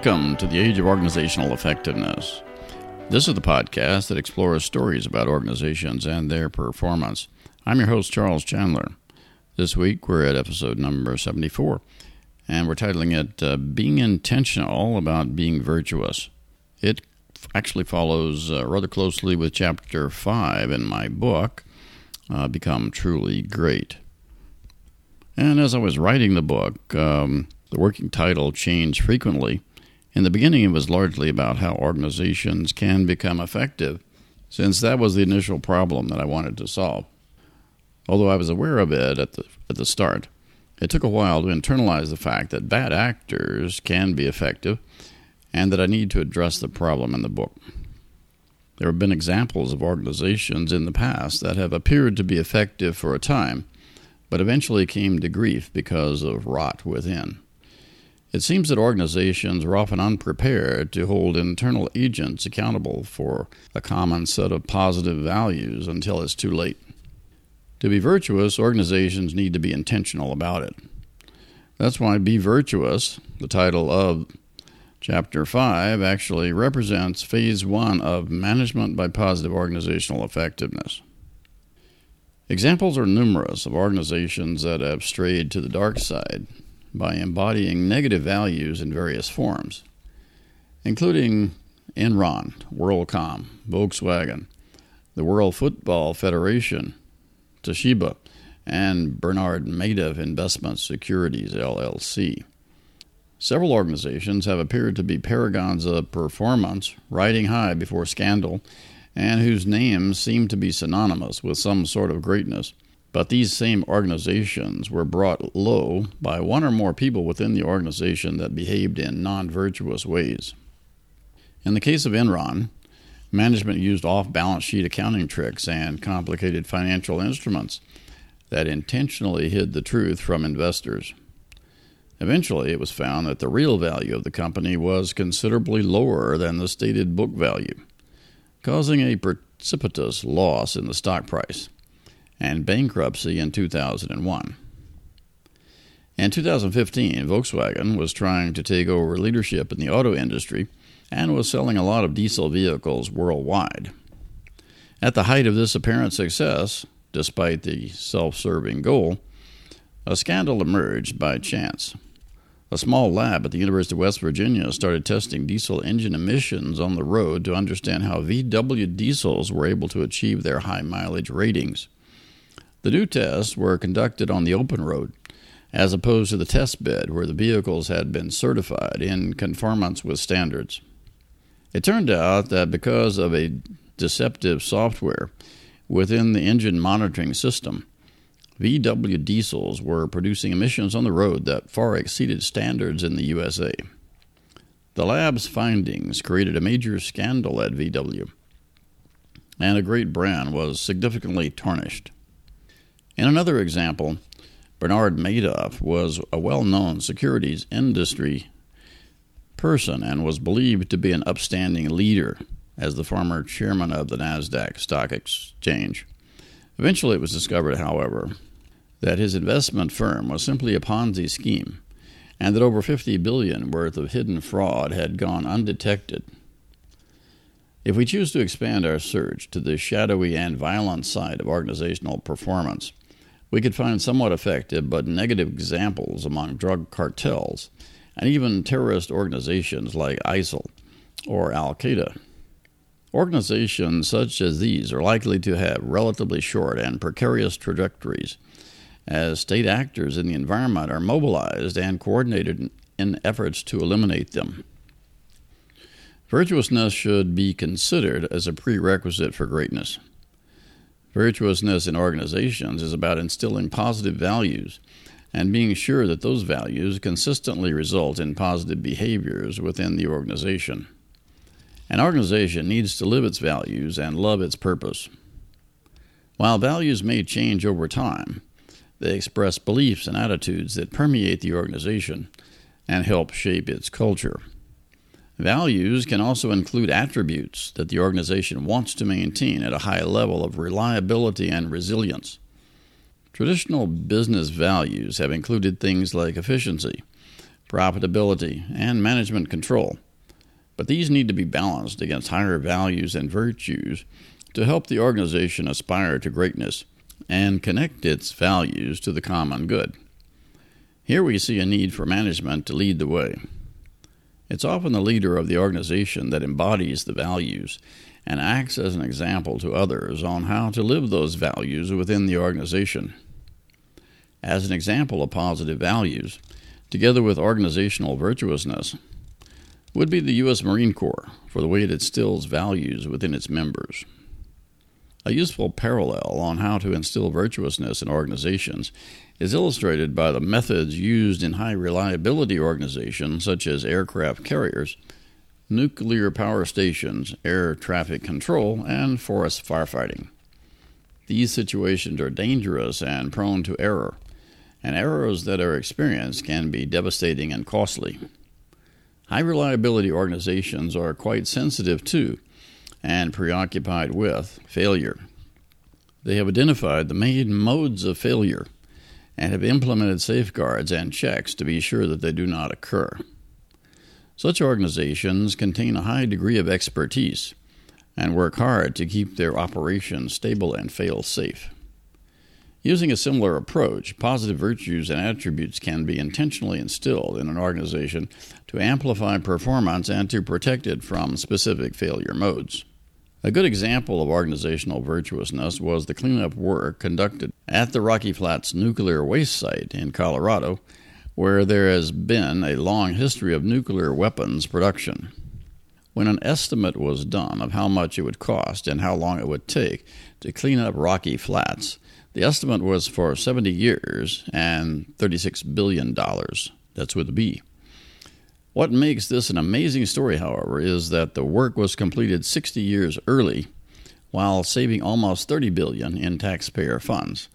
Welcome to the Age of Organizational Effectiveness. This is the podcast that explores stories about organizations and their performance. I'm your host, Charles Chandler. This week we're at episode number 74, and we're titling it uh, Being Intentional About Being Virtuous. It actually follows uh, rather closely with chapter 5 in my book, uh, Become Truly Great. And as I was writing the book, um, the working title changed frequently. In the beginning, it was largely about how organizations can become effective, since that was the initial problem that I wanted to solve. Although I was aware of it at the, at the start, it took a while to internalize the fact that bad actors can be effective and that I need to address the problem in the book. There have been examples of organizations in the past that have appeared to be effective for a time, but eventually came to grief because of rot within. It seems that organizations are often unprepared to hold internal agents accountable for a common set of positive values until it's too late. To be virtuous, organizations need to be intentional about it. That's why Be Virtuous, the title of Chapter 5, actually represents Phase 1 of Management by Positive Organizational Effectiveness. Examples are numerous of organizations that have strayed to the dark side by embodying negative values in various forms, including Enron, WorldCom, Volkswagen, the World Football Federation, Toshiba, and Bernard Madoff Investment Securities, LLC. Several organizations have appeared to be paragons of performance, riding high before scandal, and whose names seem to be synonymous with some sort of greatness. But these same organizations were brought low by one or more people within the organization that behaved in non virtuous ways. In the case of Enron, management used off balance sheet accounting tricks and complicated financial instruments that intentionally hid the truth from investors. Eventually, it was found that the real value of the company was considerably lower than the stated book value, causing a precipitous loss in the stock price and bankruptcy in 2001. In 2015, Volkswagen was trying to take over leadership in the auto industry and was selling a lot of diesel vehicles worldwide. At the height of this apparent success, despite the self serving goal, a scandal emerged by chance. A small lab at the University of West Virginia started testing diesel engine emissions on the road to understand how VW diesels were able to achieve their high mileage ratings. The new tests were conducted on the open road, as opposed to the test bed where the vehicles had been certified in conformance with standards. It turned out that because of a deceptive software within the engine monitoring system, VW diesels were producing emissions on the road that far exceeded standards in the USA. The lab's findings created a major scandal at VW, and a great brand was significantly tarnished. In another example, Bernard Madoff was a well known securities industry person and was believed to be an upstanding leader as the former chairman of the NASDAQ stock exchange. Eventually, it was discovered, however, that his investment firm was simply a Ponzi scheme and that over 50 billion worth of hidden fraud had gone undetected. If we choose to expand our search to the shadowy and violent side of organizational performance, we could find somewhat effective but negative examples among drug cartels and even terrorist organizations like ISIL or Al Qaeda. Organizations such as these are likely to have relatively short and precarious trajectories, as state actors in the environment are mobilized and coordinated in efforts to eliminate them. Virtuousness should be considered as a prerequisite for greatness. Virtuousness in organizations is about instilling positive values and being sure that those values consistently result in positive behaviors within the organization. An organization needs to live its values and love its purpose. While values may change over time, they express beliefs and attitudes that permeate the organization and help shape its culture. Values can also include attributes that the organization wants to maintain at a high level of reliability and resilience. Traditional business values have included things like efficiency, profitability, and management control. But these need to be balanced against higher values and virtues to help the organization aspire to greatness and connect its values to the common good. Here we see a need for management to lead the way. It's often the leader of the organization that embodies the values and acts as an example to others on how to live those values within the organization. As an example of positive values, together with organizational virtuousness, would be the U.S. Marine Corps for the way it instills values within its members. A useful parallel on how to instill virtuousness in organizations is illustrated by the methods used in high reliability organizations such as aircraft carriers, nuclear power stations, air traffic control, and forest firefighting. These situations are dangerous and prone to error, and errors that are experienced can be devastating and costly. High reliability organizations are quite sensitive to and preoccupied with failure. They have identified the main modes of failure and have implemented safeguards and checks to be sure that they do not occur. Such organizations contain a high degree of expertise and work hard to keep their operations stable and fail safe. Using a similar approach, positive virtues and attributes can be intentionally instilled in an organization to amplify performance and to protect it from specific failure modes. A good example of organizational virtuousness was the cleanup work conducted at the Rocky Flats nuclear waste site in Colorado, where there has been a long history of nuclear weapons production. When an estimate was done of how much it would cost and how long it would take to clean up Rocky Flats, the estimate was for 70 years and $36 billion. That's with a B. What makes this an amazing story, however, is that the work was completed 60 years early while saving almost 30 billion in taxpayer funds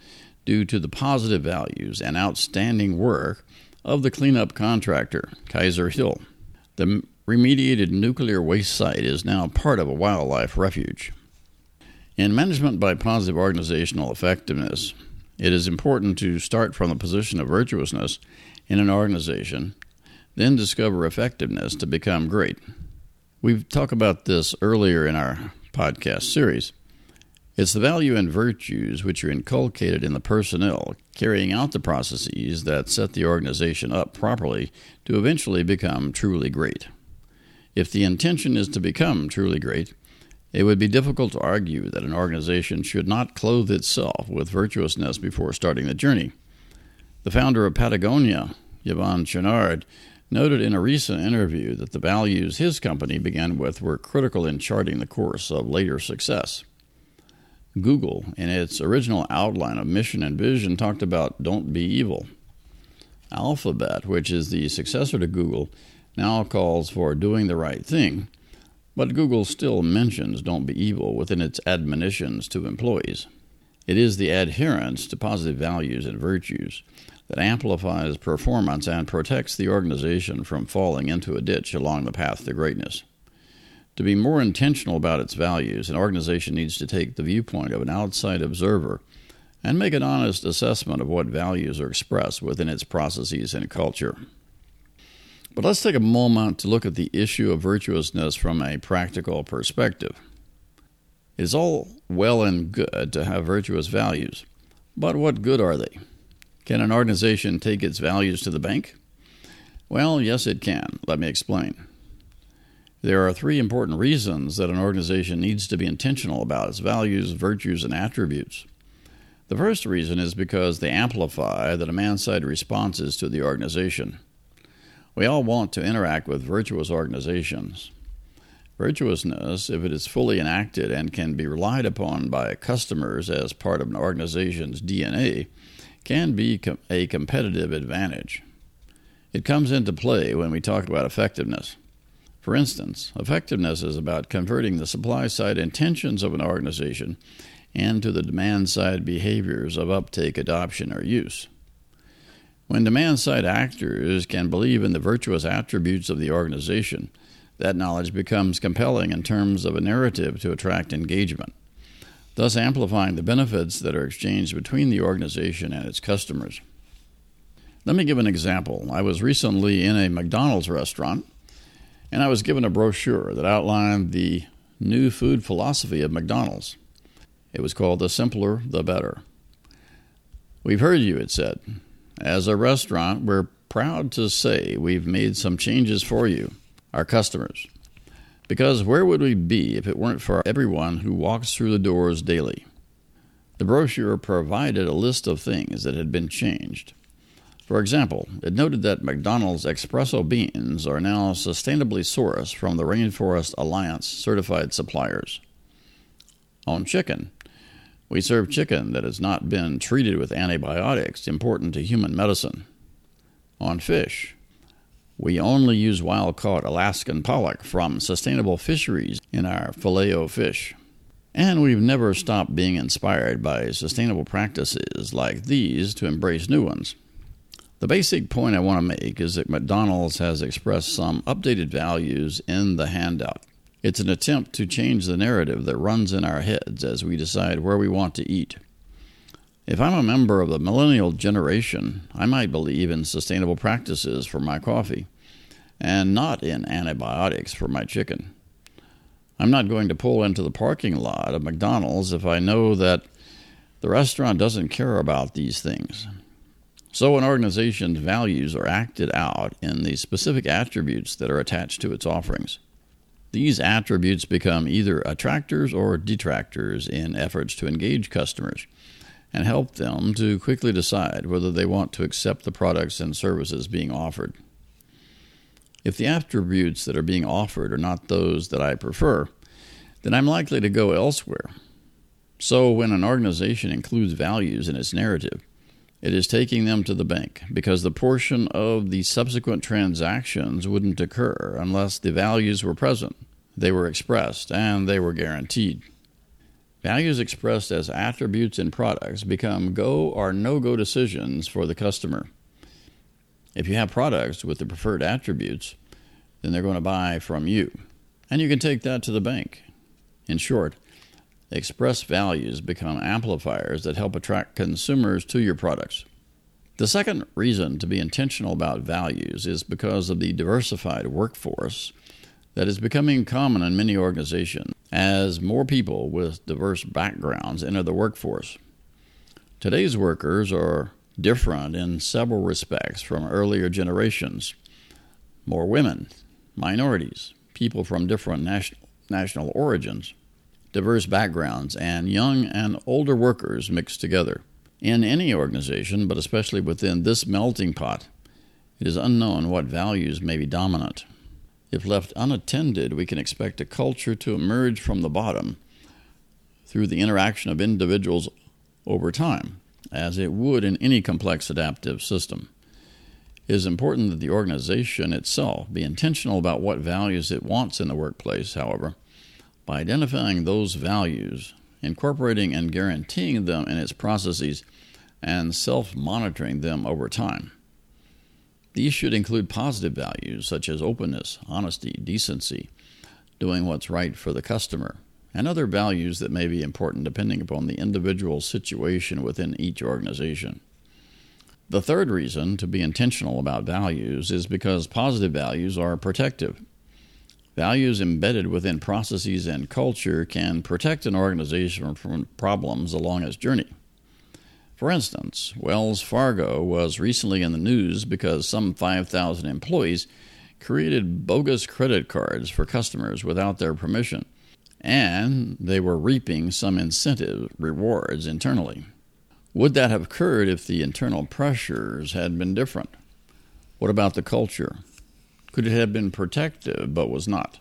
due to the positive values and outstanding work of the cleanup contractor, Kaiser Hill. The remediated nuclear waste site is now part of a wildlife refuge. In management by positive organizational effectiveness, it is important to start from the position of virtuousness in an organization then discover effectiveness to become great. We've talked about this earlier in our podcast series. It's the value and virtues which are inculcated in the personnel carrying out the processes that set the organization up properly to eventually become truly great. If the intention is to become truly great, it would be difficult to argue that an organization should not clothe itself with virtuousness before starting the journey. The founder of Patagonia, Yvon Chouinard, noted in a recent interview that the values his company began with were critical in charting the course of later success. Google, in its original outline of mission and vision, talked about don't be evil. Alphabet, which is the successor to Google, now calls for doing the right thing, but Google still mentions don't be evil within its admonitions to employees. It is the adherence to positive values and virtues that amplifies performance and protects the organization from falling into a ditch along the path to greatness. To be more intentional about its values, an organization needs to take the viewpoint of an outside observer and make an honest assessment of what values are expressed within its processes and culture. But let's take a moment to look at the issue of virtuousness from a practical perspective. It is all well and good to have virtuous values, but what good are they? Can an organization take its values to the bank? Well, yes, it can. Let me explain. There are three important reasons that an organization needs to be intentional about its values, virtues, and attributes. The first reason is because they amplify the demand side responses to the organization. We all want to interact with virtuous organizations. Virtuousness, if it is fully enacted and can be relied upon by customers as part of an organization's DNA, can be a competitive advantage. It comes into play when we talk about effectiveness. For instance, effectiveness is about converting the supply side intentions of an organization into the demand side behaviors of uptake, adoption, or use. When demand side actors can believe in the virtuous attributes of the organization, that knowledge becomes compelling in terms of a narrative to attract engagement thus amplifying the benefits that are exchanged between the organization and its customers. Let me give an example. I was recently in a McDonald's restaurant and I was given a brochure that outlined the new food philosophy of McDonald's. It was called The Simpler, the Better. We've heard you, it said. As a restaurant, we're proud to say we've made some changes for you, our customers. Because where would we be if it weren't for everyone who walks through the doors daily? The brochure provided a list of things that had been changed. For example, it noted that McDonald's espresso beans are now sustainably sourced from the Rainforest Alliance certified suppliers. On chicken, we serve chicken that has not been treated with antibiotics important to human medicine on fish. We only use wild caught Alaskan pollock from sustainable fisheries in our filet o fish. And we've never stopped being inspired by sustainable practices like these to embrace new ones. The basic point I want to make is that McDonald's has expressed some updated values in the handout. It's an attempt to change the narrative that runs in our heads as we decide where we want to eat. If I'm a member of the millennial generation, I might believe in sustainable practices for my coffee and not in antibiotics for my chicken. I'm not going to pull into the parking lot of McDonald's if I know that the restaurant doesn't care about these things. So, an organization's values are acted out in the specific attributes that are attached to its offerings. These attributes become either attractors or detractors in efforts to engage customers and help them to quickly decide whether they want to accept the products and services being offered. If the attributes that are being offered are not those that I prefer, then I'm likely to go elsewhere. So, when an organization includes values in its narrative, it is taking them to the bank because the portion of the subsequent transactions wouldn't occur unless the values were present, they were expressed, and they were guaranteed. Values expressed as attributes in products become go or no go decisions for the customer. If you have products with the preferred attributes, then they're going to buy from you. And you can take that to the bank. In short, express values become amplifiers that help attract consumers to your products. The second reason to be intentional about values is because of the diversified workforce that is becoming common in many organizations as more people with diverse backgrounds enter the workforce. Today's workers are different in several respects from earlier generations. More women, minorities, people from different national, national origins, diverse backgrounds, and young and older workers mixed together. In any organization, but especially within this melting pot, it is unknown what values may be dominant. If left unattended, we can expect a culture to emerge from the bottom through the interaction of individuals over time, as it would in any complex adaptive system. It is important that the organization itself be intentional about what values it wants in the workplace, however, by identifying those values, incorporating and guaranteeing them in its processes, and self monitoring them over time. These should include positive values such as openness, honesty, decency, doing what's right for the customer, and other values that may be important depending upon the individual situation within each organization. The third reason to be intentional about values is because positive values are protective. Values embedded within processes and culture can protect an organization from problems along its journey. For instance, Wells Fargo was recently in the news because some 5,000 employees created bogus credit cards for customers without their permission, and they were reaping some incentive rewards internally. Would that have occurred if the internal pressures had been different? What about the culture? Could it have been protective but was not?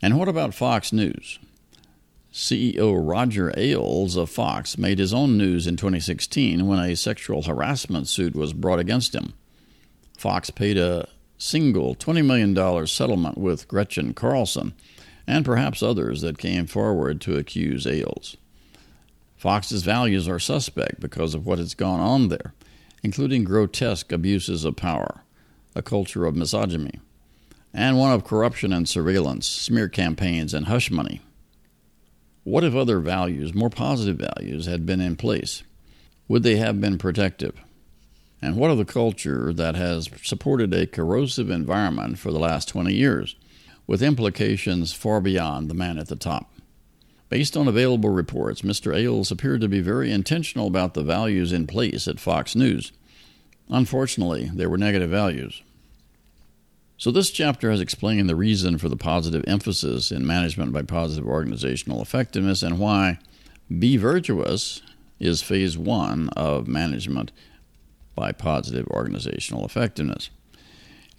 And what about Fox News? CEO Roger Ailes of Fox made his own news in 2016 when a sexual harassment suit was brought against him. Fox paid a single $20 million settlement with Gretchen Carlson and perhaps others that came forward to accuse Ailes. Fox's values are suspect because of what has gone on there, including grotesque abuses of power, a culture of misogyny, and one of corruption and surveillance, smear campaigns, and hush money. What if other values, more positive values, had been in place? Would they have been protective? And what of the culture that has supported a corrosive environment for the last 20 years, with implications far beyond the man at the top? Based on available reports, Mr. Ailes appeared to be very intentional about the values in place at Fox News. Unfortunately, there were negative values. So, this chapter has explained the reason for the positive emphasis in management by positive organizational effectiveness and why Be Virtuous is phase one of management by positive organizational effectiveness.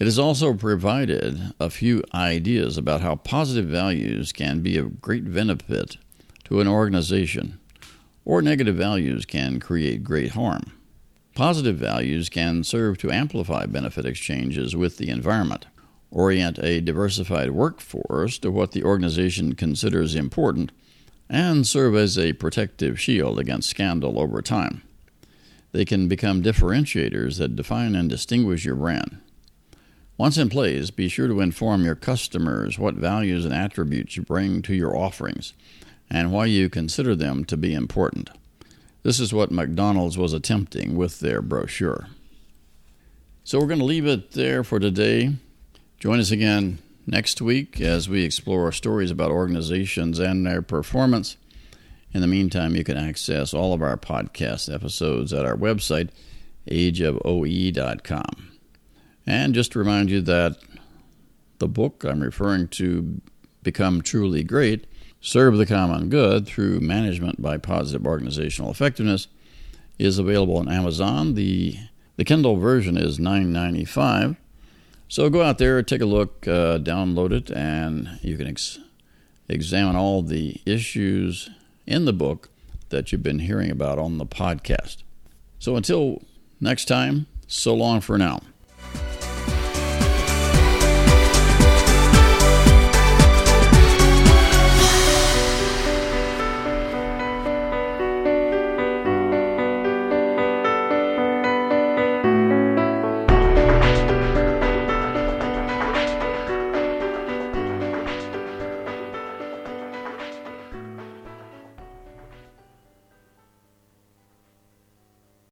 It has also provided a few ideas about how positive values can be of great benefit to an organization, or negative values can create great harm. Positive values can serve to amplify benefit exchanges with the environment, orient a diversified workforce to what the organization considers important, and serve as a protective shield against scandal over time. They can become differentiators that define and distinguish your brand. Once in place, be sure to inform your customers what values and attributes you bring to your offerings and why you consider them to be important. This is what McDonald's was attempting with their brochure. So we're going to leave it there for today. Join us again next week as we explore stories about organizations and their performance. In the meantime, you can access all of our podcast episodes at our website, ageofoe.com. And just to remind you that the book I'm referring to, Become Truly Great, Serve the Common Good through Management by Positive Organizational Effectiveness is available on Amazon. The the Kindle version is $9.95. So go out there, take a look, uh, download it, and you can ex- examine all the issues in the book that you've been hearing about on the podcast. So until next time, so long for now.